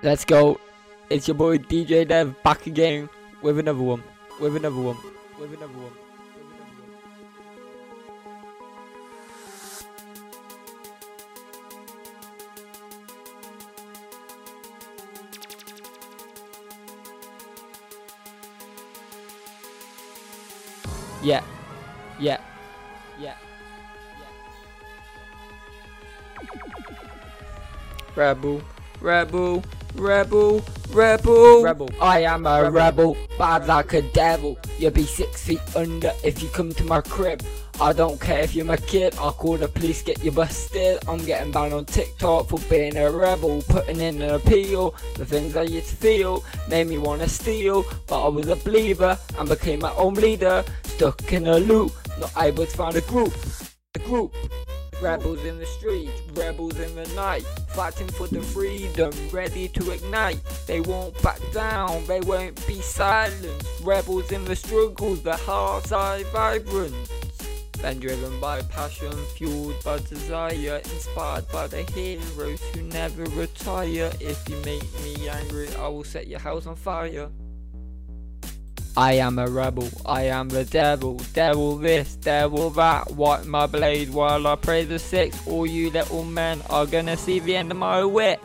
Let's go. It's your boy DJ Dev back again with another one. With another one. With another one. Yeah. Yeah. Yeah. Rebel, rebel, rebel, rebel, rebel. I am a rebel, bad like a devil. You'll be six feet under if you come to my crib. I don't care if you're my kid, I'll call the police, get you busted. I'm getting banned on TikTok for being a rebel, putting in an appeal. The things I used to feel made me wanna steal, but I was a believer and became my own leader. Stuck in a loop, not able to find a group. A group. Rebels in the streets, rebels in the night, fighting for the freedom, ready to ignite. They won't back down, they won't be silent. Rebels in the struggles, their hearts are vibrant. Then driven by passion, fueled by desire, inspired by the heroes who never retire. If you make me angry, I will set your house on fire. I am a rebel, I am the devil, devil this, devil that, wipe my blade while I pray the six, all you little men are gonna see the end of my wit.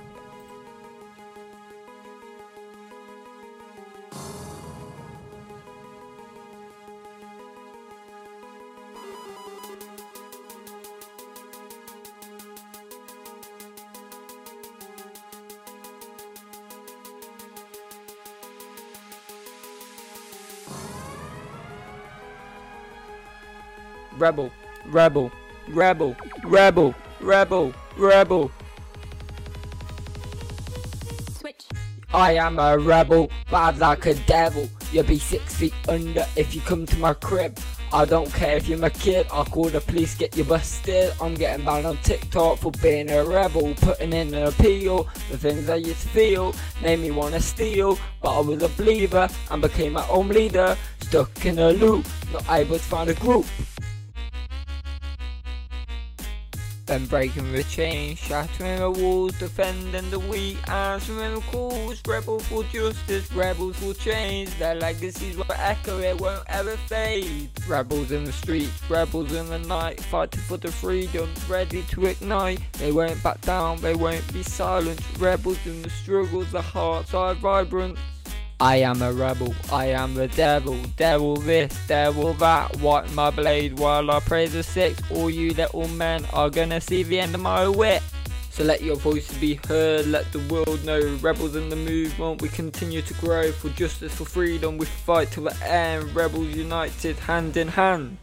Rebel, rebel, rebel, rebel, rebel, rebel. Switch. I am a rebel, bad like a devil. You'll be six feet under if you come to my crib. I don't care if you're my kid, I'll call the police, get you busted. I'm getting banned on TikTok for being a rebel, putting in an appeal. The things I used to feel made me wanna steal, but I was a believer and became my own leader. Stuck in a loop, not able to find a group. Then breaking the chains, shattering the walls, defending the weak, answering the calls. Rebel for justice, rebels will change. Their legacies will echo, it won't ever fade. Rebels in the streets, rebels in the night, fighting for the freedom, ready to ignite. They won't back down, they won't be silent. Rebels in the struggles, their hearts are vibrant. I am a rebel, I am the devil, devil this, devil that, wipe my blade while I praise the six, all you little men are gonna see the end of my wit. So let your voices be heard, let the world know, rebels in the movement, we continue to grow, for justice, for freedom, we fight to the end, rebels united, hand in hand.